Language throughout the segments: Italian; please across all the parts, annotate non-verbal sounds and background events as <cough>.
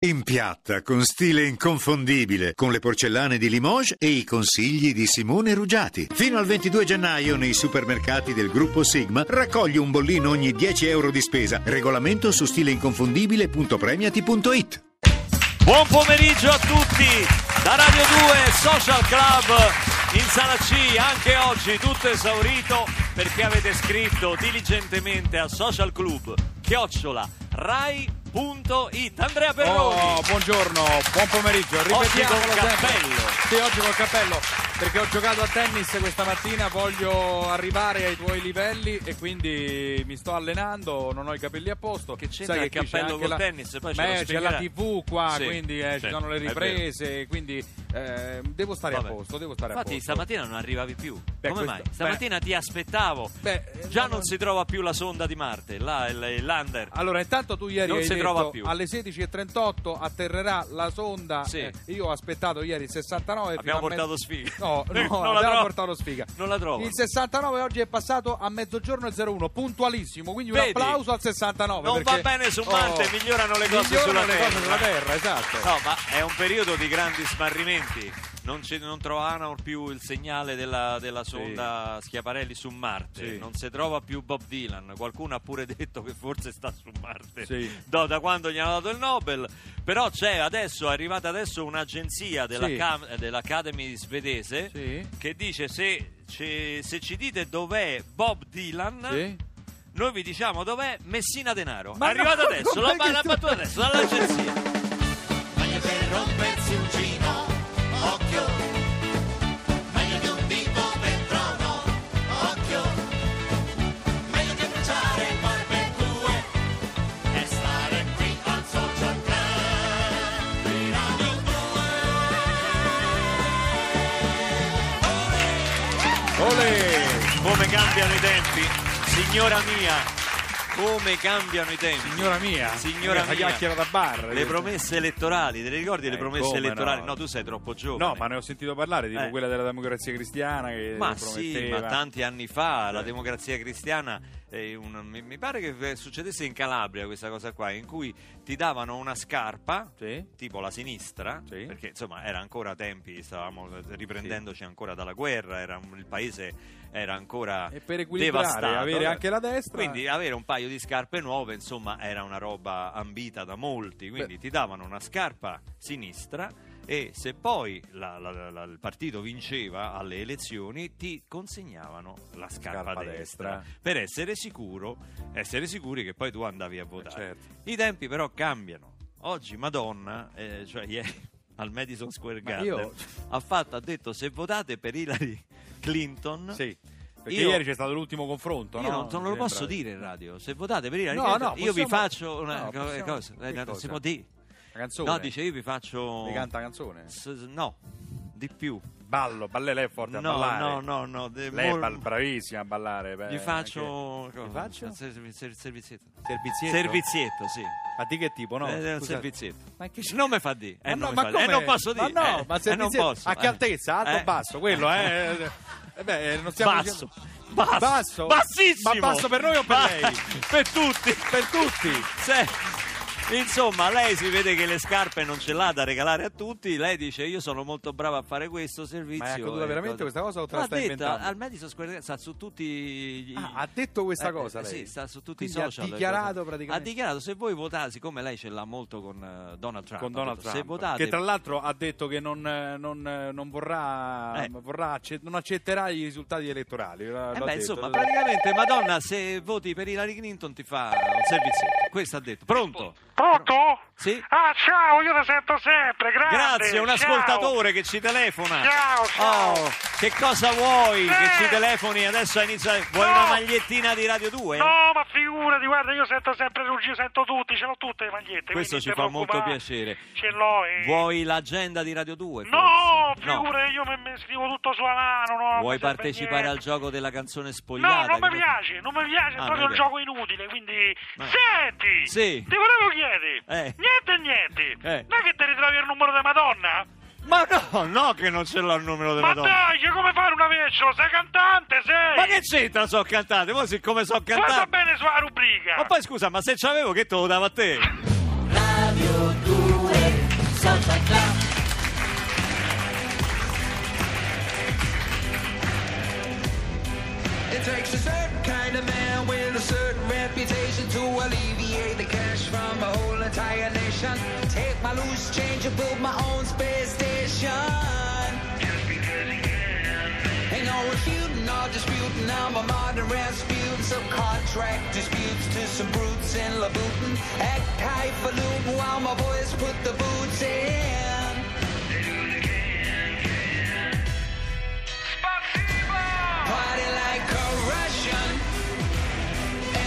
In piatta, con stile inconfondibile, con le porcellane di Limoges e i consigli di Simone Ruggiati. Fino al 22 gennaio nei supermercati del gruppo Sigma raccogli un bollino ogni 10 euro di spesa. Regolamento su stileinconfondibile.premiati.it Buon pomeriggio a tutti da Radio 2 Social Club in sala C, anche oggi tutto esaurito perché avete scritto diligentemente a Social Club chiocciola rai.it Andrea Perroni Oh, buongiorno, buon pomeriggio. Oggi Ripetiamolo col cappello. Sì, oggi col cappello, perché ho giocato a tennis questa mattina, voglio arrivare ai tuoi livelli e quindi mi sto allenando, non ho i capelli a posto. Che c'entra Sai il c'è cappello col la- tennis? Poi Beh, c'è la TV qua, Sì, quindi eh, ci certo, sono le riprese, quindi eh, devo stare Vabbè. a posto, devo stare a Infatti posto. stamattina non arrivavi più Beh, Come questo- mai? Stamattina ti aspettavo Beh, eh, Già no, non no. si trova più la sonda di Marte Là, il, lander Allora, intanto tu ieri Non hai si detto trova più. alle 16.38 atterrerà la sonda. Sì. Eh, io ho aspettato ieri il 69. fino Abbiamo a portato sfiga No, <laughs> no, Non la trovo. portato sfiga. Non la trovo Il 69 oggi è passato a mezzogiorno e 01, puntualissimo. Quindi un Vedi? applauso al 69. Non perché- va bene su Marte, Oh, migliorano le cose migliorano sulla le Terra. cose sulla Terra, esatto. No, ma è un periodo di grandi smarrimenti. Non, non trovavano più il segnale della, della sonda Schiaparelli su Marte. Sì. Non si trova più Bob Dylan. Qualcuno ha pure <laughs> detto che forse sta su Marte. Sì. Do- da quando gli hanno dato il Nobel. Però c'è adesso, è arrivata adesso un'agenzia della Sì. Cam- dell'Academy svedese Sì. che dice se, ci- se ci dite dov'è Bob Dylan. Sì. Noi vi diciamo dov'è Messina Denaro. Ma è arrivato no, adesso, l'ha, fatto adesso dall'agenzia. Meglio per rompersi cambiano i tempi, signora mia. Come cambiano i tempi. Signora mia, Signora la mia. chiacchiera da bar. Le promesse elettorali, te le ricordi le Eh, promesse come elettorali? no? No. tu sei troppo giovane. No, ma ne ho sentito parlare, tipo Eh. quella della democrazia cristiana che Ma sì, prometteva. ma tanti anni fa la Eh. democrazia cristiana, un- mi, mi pare che succedesse in Calabria questa cosa qua, in cui ti davano una scarpa, Sì. tipo la sinistra, Sì. perché insomma era ancora tempi, stavamo riprendendoci ancora dalla guerra, era il paese era ancora E per equilibrare, devastato. avere anche la destra. Quindi avere un paio di scarpe nuove, insomma, era una roba ambita da molti. Quindi Beh. ti davano una scarpa sinistra e se poi la- la- la- il partito vinceva alle elezioni ti consegnavano la scarpa, Scarpa destra, destra. per essere sicuro, essere sicuri che poi tu andavi a votare. certo. I tempi però cambiano. Oggi Madonna, eh, cioè ieri <laughs> al Madison Square Garden, io- ha fatto, ha detto se votate per Hillary Clinton Sì. Perché Io- ieri c'è stato l'ultimo confronto, io no? non, non lo posso dire in radio. Se votate per Hillary No, no, io vi faccio una no, possiamo- cosa. Eh, cosa? si può dire. La canzone. No, dice io vi faccio. Mi canta canzone? S- no, di più. Ballo, balle lei è forte No, a ballare. no, no, no. de- Lei è mol- bal- bravissima a ballare. beh, Gli faccio. Gli faccio? Ser- servizietto. Servizietto? Servizietto, sì. Ma di che tipo, no? Eh, è un servizietto. Ma che Non mi fa di. Ma Eh, no, non, ma fa. Eh, non posso dire. Ma no, eh, ma eh, non servizietto posso. a che eh. altezza? Alto o Eh. basso? Quello, eh? Eh beh, non stiamo Basso. dicendo- Basso. Basso? Bassissimo. Ma basso per noi o per Ba- lei? <laughs> Per tutti. Per tutti. Se- Insomma, lei si vede che le scarpe non ce l'ha da regalare a tutti. Lei dice: Io sono molto brava a fare questo servizio. Ma è accaduta veramente questa cosa o te la stai detta, inventando? Al Madison Square Garden, sta su tutti. i- Ah, ha detto questa Eh, cosa eh, lei? Sì, sta su tutti Quindi i ha social. dichiarato Ha praticamente- dichiarato: se voi votate, siccome lei ce l'ha molto con eh, Donald Trump, con ha Donald detto, Trump, se votate. che tra l'altro ha detto che non, eh, non, non vorrà, Eh. vorrà acce- non accetterà i risultati elettorali. l'ha- Eh beh, detto. insomma, praticamente Madonna, se voti per Hillary Clinton ti fa un servizietto. Questo ha detto. Pronto? Pronto? Sì? Ah, ciao, io ti sento sempre, grazie. Grazie, un ciao. ascoltatore che ci telefona. Ciao, ciao. Oh, che cosa vuoi che Eh. ci telefoni? Adesso inizia. Vuoi No. una magliettina di Radio 2? No, figurati, guarda, io sento sempre Ruggio, sento tutti, ce l'ho tutte le magliette. Questo ci fa molto piacere. Ce l'ho, eh. Vuoi l'agenda di Radio 2? No, figurati, io mi, mi scrivo tutto sulla mano, no. Vuoi partecipare al niente. gioco della canzone No, spogliata? non mi piace, non mi piace, è Ah, proprio non un gioco inutile, quindi... Ma- Senti! Sì. Ti volevo chiedere, Eh. niente niente, Eh. non è che ti ritrovi il numero di Madonna? Ma no, no che non ce l'ha il numero della Ma donna. dai, come fare una vecchia? Sei cantante, sei! Ma che c'entra so cantante? Voi siccome so cantante... Guarda bene sulla rubrica! Ma poi scusa, ma se c'avevo che te lo davo a te? Radio 2 Santa Claus It takes a certain kind of man with a certain reputation to alleviate the cash from a whole entire nation. Take my loose change and build my own space. Subcontract disputes to some brutes in Labutin. Act highfalutin while my boys put the boots in. Party like a Russian.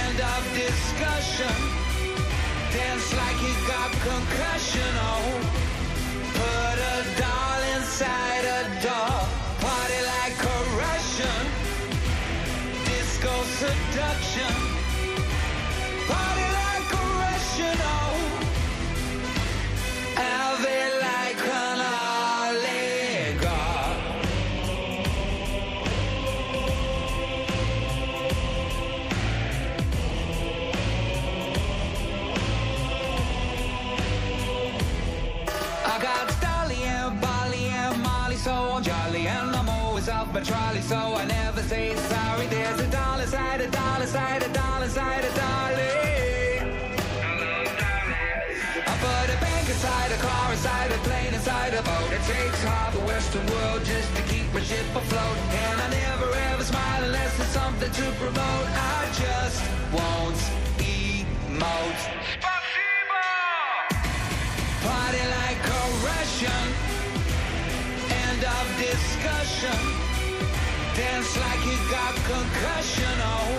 End of discussion. Dance like he got concussion. Oh, inside takes the Western world just to keep my ship afloat, and I never ever smile unless there's something to promote. I just won't emote. Party like a Russian. End of discussion. Dance like you got concussion. Oh,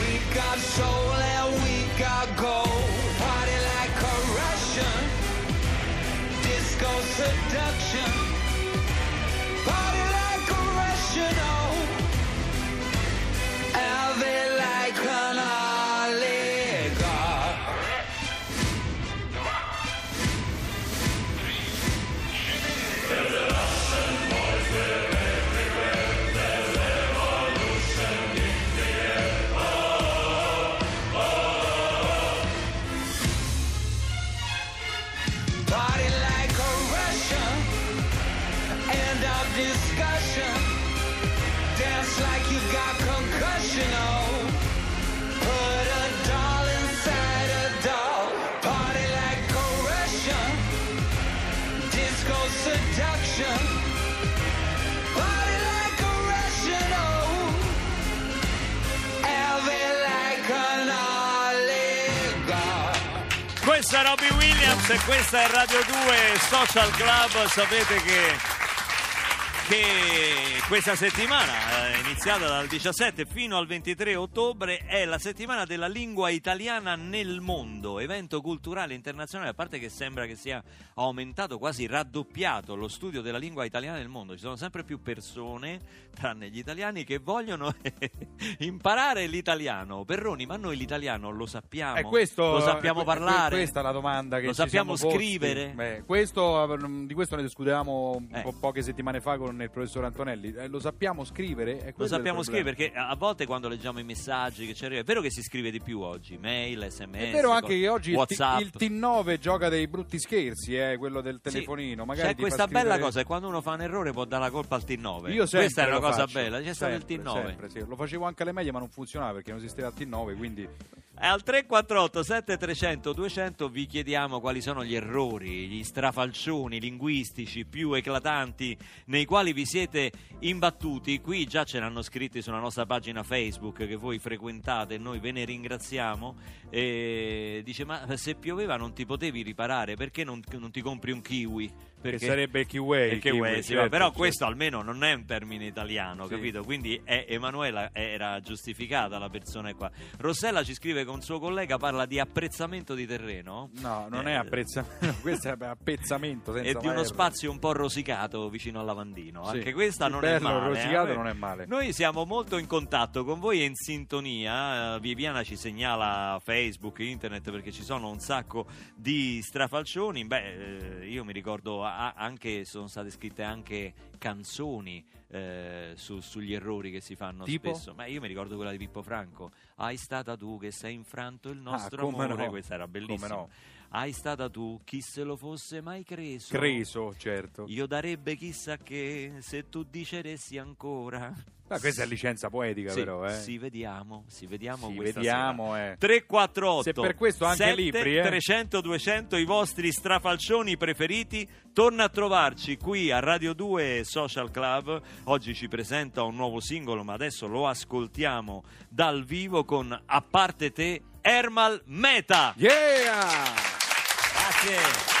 we got soul and seduction. Disco seduction. Questa è Robbie Williams e questa è Radio 2 Social Club. Sapete che, che questa settimana, eh, iniziata dal 17 fino al 23 ottobre, è la settimana della lingua italiana nel mondo, evento culturale internazionale, a parte che sembra che sia aumentato, quasi raddoppiato lo studio della lingua italiana nel mondo. Ci sono sempre più persone, tranne gli italiani, che vogliono <laughs> imparare l'italiano. Perroni, ma noi l'italiano lo sappiamo? È questo, lo sappiamo è parlare? Questa è la domanda che Lo sappiamo scrivere? Beh, questo, eh, di questo ne discutevamo Eh. po' poche settimane fa con il professor Antonelli. Eh, lo sappiamo scrivere? Lo sappiamo scrivere perché a volte quando leggiamo i messaggi che ci arrivano, è vero che si scrive di più oggi, mail, sms, È vero anche che oggi il, T- WhatsApp. il T9 gioca dei brutti scherzi, eh, quello del Sì. telefonino. Magari C'è questa scrivere- bella cosa, è quando uno fa un errore può dare la colpa al T9. Io sempre Questa è una cosa faccio. bella, c'è stato il Sempre, T9. sempre, sì. Lo facevo anche alle medie, ma non funzionava perché non esisteva il T9, quindi al 348 7300 200 vi chiediamo quali sono gli errori, gli strafalcioni linguistici più eclatanti nei quali vi siete imbattuti. Qui già ce l'hanno scritti sulla nostra pagina Facebook che voi frequentate e noi ve ne ringraziamo. E dice: Ma se pioveva non ti potevi riparare, perché non, non ti compri un kiwi? Perché sarebbe il kiwi. il kiwi, sì, certo, però certo. questo almeno non è un termine italiano, Sì. capito? Quindi è- Emanuela era giustificata la persona qua. Rossella ci scrive con suo collega, parla di apprezzamento di terreno. No, non Eh, è apprezzamento, <laughs> questo è appezzamento E di uno R. spazio un po' rosicato vicino al lavandino. Sì. Anche questa non bello, è male. rosicato eh. non è male. Noi siamo molto in contatto con voi e in sintonia. Eh, Viviana ci segnala Facebook, internet perché ci sono un sacco di strafalcioni. Beh, eh, io mi ricordo anche, sono state scritte anche canzoni eh, su- sugli errori che si fanno Tipo? spesso. Ma io mi ricordo quella di Pippo Franco. Hai stata tu che sei infranto il nostro Ah, amore. no. Questa era bellissima. No. Hai stata tu, chi se lo fosse mai creso. Creso, certo. Io darebbe chissà che se tu diceressi ancora. Ma questa è licenza poetica, Sì, però, eh. Si vediamo, si vediamo Sì, questa vediamo, eh. 348 Se per questo anche 7 libri, eh. 300 200 i vostri strafalcioni preferiti torna a trovarci qui a Radio 2 Social Club oggi ci presenta un nuovo singolo ma adesso lo ascoltiamo dal vivo con A parte te Ermal Meta Yeah! Grazie.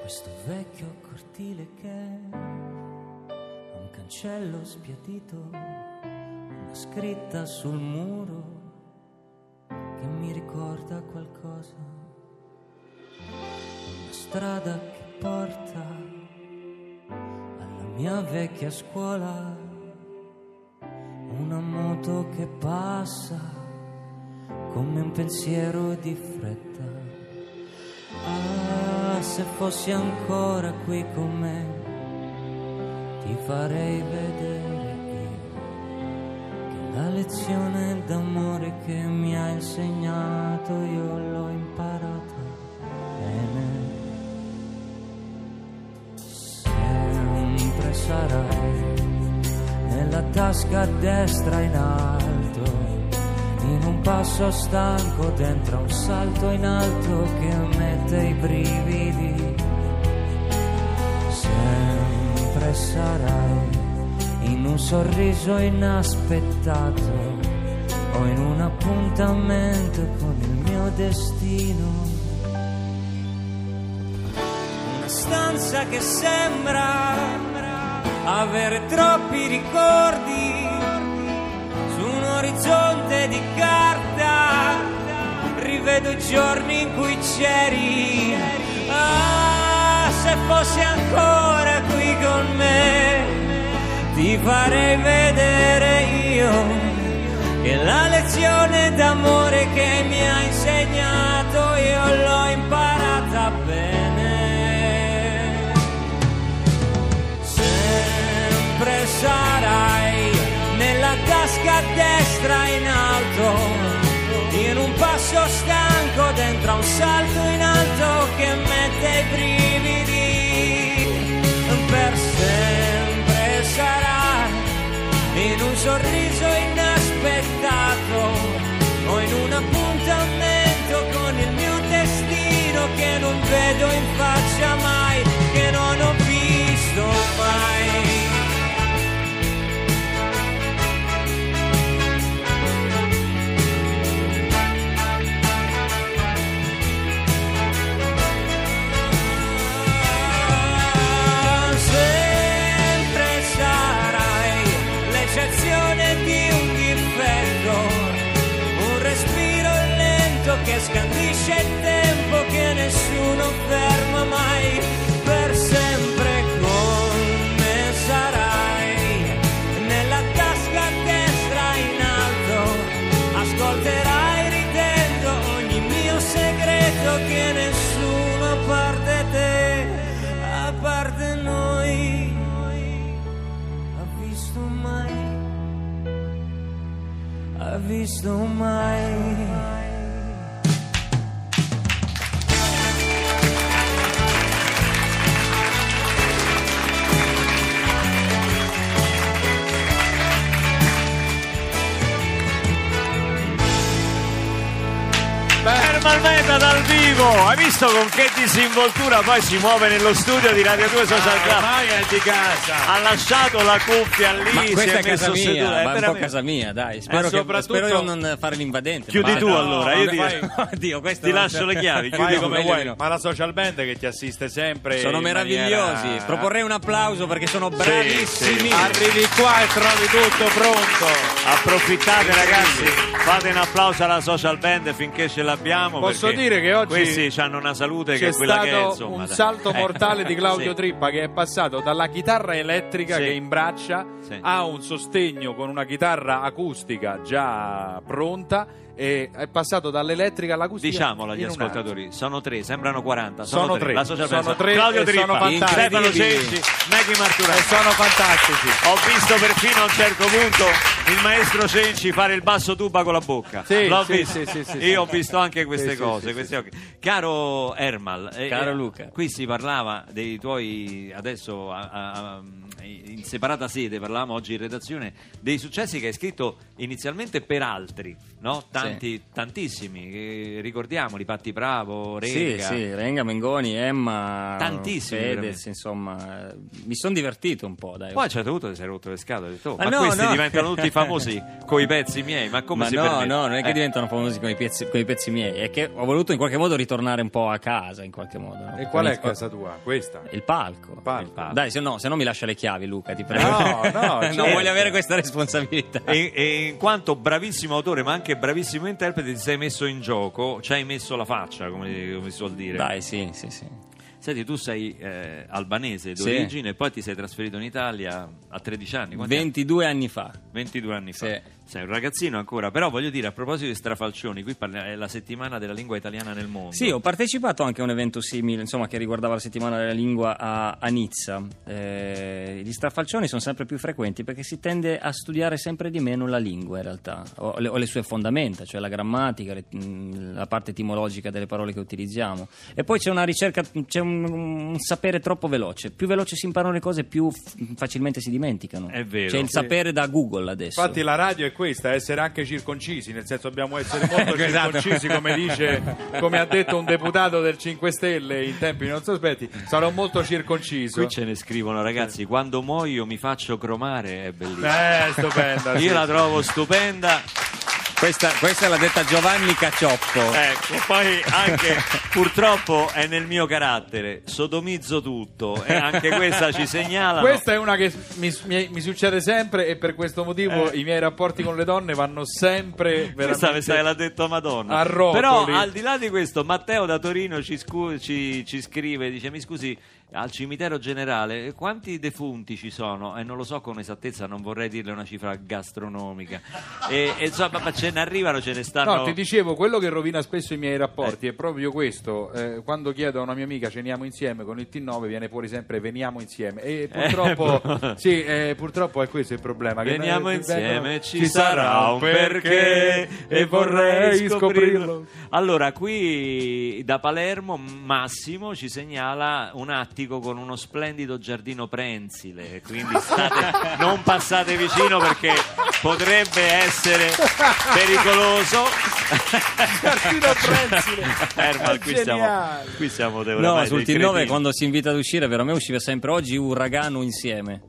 Questo vecchio cortile che ha un cancello spiattito, una scritta sul muro che mi ricorda qualcosa, strada che porta alla mia vecchia scuola, una moto che passa come un pensiero di fretta. Ah, se fossi ancora qui con me, ti farei vedere io che la lezione d'amore che mi ha insegnato io l'ho imparata bene. Sarai nella tasca destra in alto in un passo stanco dentro un salto in alto che mette i brividi. Sempre sarai in un sorriso inaspettato o in un appuntamento con il mio destino. Una stanza che sembra avere troppi ricordi su un orizzonte di carta. Rivedo i giorni in cui c'eri. Ah se fossi ancora qui con me ti farei vedere io che la lezione d'amore che mi ha insegnato io l'ho imparata tasca a destra in alto in un passo stanco dentro a un salto in alto che mette i brividi. Per sempre sarai in un sorriso inaspettato o in un appuntamento con il mio destino che non vedo in faccia mai che non ho visto mai visto mai. Ermal Meta dal vivo hai visto con che disinvoltura poi si muove nello studio di Radio 2 Social Club Ormai è di casa. ha lasciato la cuffia lì Ma si questa è è casa messo mia, seduto ma è un po' casa mia, dai. Spero, che, soprattutto- spero di non fare l'invadente. Chiudi ma- tu no, allora, io vabbè, ti- fai- Oddio, questo ti lascio le chiavi, <laughs> chiudi come vuoi, ma la social band che ti assiste sempre. Sono meravigliosi. maniera- Proporrei un applauso perché sono bravissimi. Arrivi qua e trovi tutto pronto. approfittate ragazzi fate un applauso alla social band finché ce l'abbiamo Posso dire che oggi questi hanno una salute che è quella che è stato insomma un salto Eh, mortale di <laughs> Claudio sì. Trippa che è passato dalla chitarra elettrica Sì. che imbraccia Sì. a un sostegno con una chitarra acustica già pronta e è passato dall'elettrica all'acustica. Diciamolo agli ascoltatori, sono tre, sembrano 40. Sono Sono, tre, La social sono tre Claudio Trippa. Stefano. Cenci, attimo. Marturano. E sono fantastici. Ho visto perfino a un certo punto il maestro Cenci fare il basso tuba con la bocca. Sì, L'ho sì, visto. sì, sì, sì, Io ho visto anche queste cose. questi occhi. Caro Ermal, eh, Caro eh, Luca. qui si parlava dei tuoi, adesso a- a- in separata sede, parlavamo oggi in redazione, dei successi che hai scritto inizialmente per altri, no? Tanti, tantissimi, che ricordiamoli, Patti Bravo, Sì, Renga. sì, Renga, Mengoni, Emma, Tantissimi, Fedez, veramente. insomma, eh, mi sono divertito un po', dai. Poi certo punto ti sei rotto le scatole, detto, oh, Ma ma, no, questi no. diventano tutti <laughs> famosi coi pezzi miei, ma come Ma si no, permette? no, non è che Eh. diventano famosi con i, pezzi, con i pezzi miei, è che ho voluto in qualche modo ritornare un po' a casa, in qualche modo. no? E qual è il- casa tua? Questa? Il palco. palco. Il palco. Dai, se no, se no mi lascia le chiavi, Luca, ti prego. No, no, <laughs> non certo. voglio avere questa responsabilità. E, e in quanto bravissimo autore, ma anche bravissimo interprete, ti sei messo in gioco, ci hai messo la faccia, come, come si suol dire. Dai, sì, sì, sì. Senti, tu sei eh, albanese Sì. d'origine e poi ti sei trasferito in Italia a 13 anni. Quanti anni? 22 anni fa. 22 anni fa. Sì. Sei un ragazzino ancora, però voglio dire, a proposito di strafalcioni, qui parla- è la settimana della lingua italiana nel mondo. Sì, ho partecipato anche a un evento simile, insomma, che riguardava la settimana della lingua a, a Nizza. Eh, gli strafalcioni sono sempre più frequenti perché si tende a studiare sempre di meno la lingua, in realtà, o le, o le sue fondamenta, cioè la grammatica, le- la parte etimologica delle parole che utilizziamo. E poi c'è una ricerca, c'è un, un sapere troppo veloce. Più veloce si imparano le cose, più f- facilmente si dimenticano. È vero. C'è il sapere da Google adesso. Infatti la radio è questa, essere anche circoncisi, nel senso dobbiamo essere <laughs> molto Ecco, esatto. circoncisi, come dice, come ha detto un deputato del 5 Stelle in tempi non sospetti, sarò molto circonciso. Qui ce ne scrivono, ragazzi, quando muoio mi faccio cromare, è bellissimo. Eh, stupenda. sì. Io la trovo stupenda. Questa, questa l'ha detta Giovanni Cacioppo. Ecco, poi anche <laughs> purtroppo è nel mio carattere, sodomizzo tutto e anche questa ci segnala. Questa è una che mi, mi- mi succede sempre e per questo motivo i miei rapporti con le donne vanno sempre Questa veramente mi sa la detto Madonna. a rotoli. Però al di là di questo, Matteo da Torino ci, scu- ci- ci scrive: dice: Mi scusi, al cimitero generale quanti defunti ci sono? E non lo so con esattezza, non vorrei dirle una cifra gastronomica. E, e insomma, ma ce ne arrivano, ce ne stanno. No, ti dicevo, quello che rovina spesso i miei rapporti è proprio questo. eh, quando chiedo a una mia amica ceniamo insieme con il T9 viene fuori sempre veniamo insieme. E purtroppo, proprio- <laughs> sì, eh, purtroppo è questo il problema. che Veniamo noi- insieme, vengono- ci sarà un perché e vorrei scoprirlo. Allora, qui da Palermo Massimo ci segnala un attico con uno splendido giardino prensile, quindi state, non passate vicino perché potrebbe essere pericoloso. Giardino prensile. Ermal, qui siamo, qui siamo No, sul dei T9 cretini. quando si invita ad uscire, per me usciva sempre oggi uragano insieme.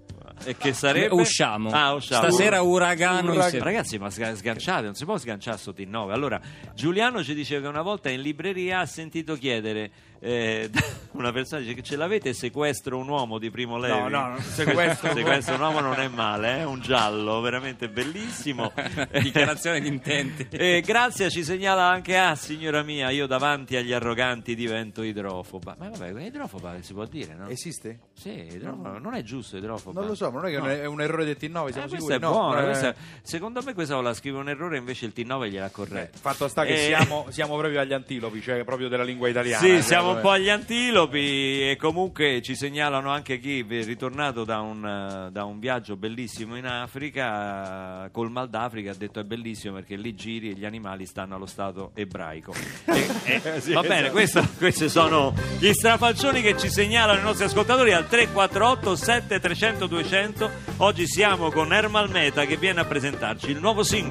E che sarebbe? Usciamo. Ah, usciamo. Stasera uragano Urag- insieme. Ragazzi, ma sga- sganciate, non si può sganciare sto T9. Allora, Giuliano ci dice che una volta in libreria ha sentito chiedere eh, <laughs> una persona dice che ce l'avete sequestro un uomo di primo levi No, no, no, sequestro- <laughs> sequestro un uomo non è male è un giallo veramente bellissimo <laughs> Dichiarazione di intenti. e Grazia ci segnala anche ah signora mia io davanti agli arroganti divento idrofoba ma vabbè idrofoba si può dire no? Esiste? sì idrofoba non è giusto idrofoba Non lo so, ma non è che No. è un errore del T9, Eh, siamo questa sicuri? è No, buona, eh, questa- secondo me questa la scrive un errore invece il T9 gliel'ha corretto Fatto sta che Eh, siamo, siamo proprio agli antilopi, cioè proprio della lingua italiana. Sì, eh, siamo un po' agli antilopi e comunque ci segnalano anche chi è ritornato da un, eh, da un viaggio bellissimo in Africa, col Mal d'Africa, ha detto è bellissimo perché lì giri e gli animali stanno allo stato ebraico. E- <laughs> e- Sì, va bene, esatto. questo- questi sono gli strafalcioni che ci segnalano i nostri ascoltatori al 348 7300 200. Oggi siamo con Ermal Meta che viene a presentarci il nuovo singolo.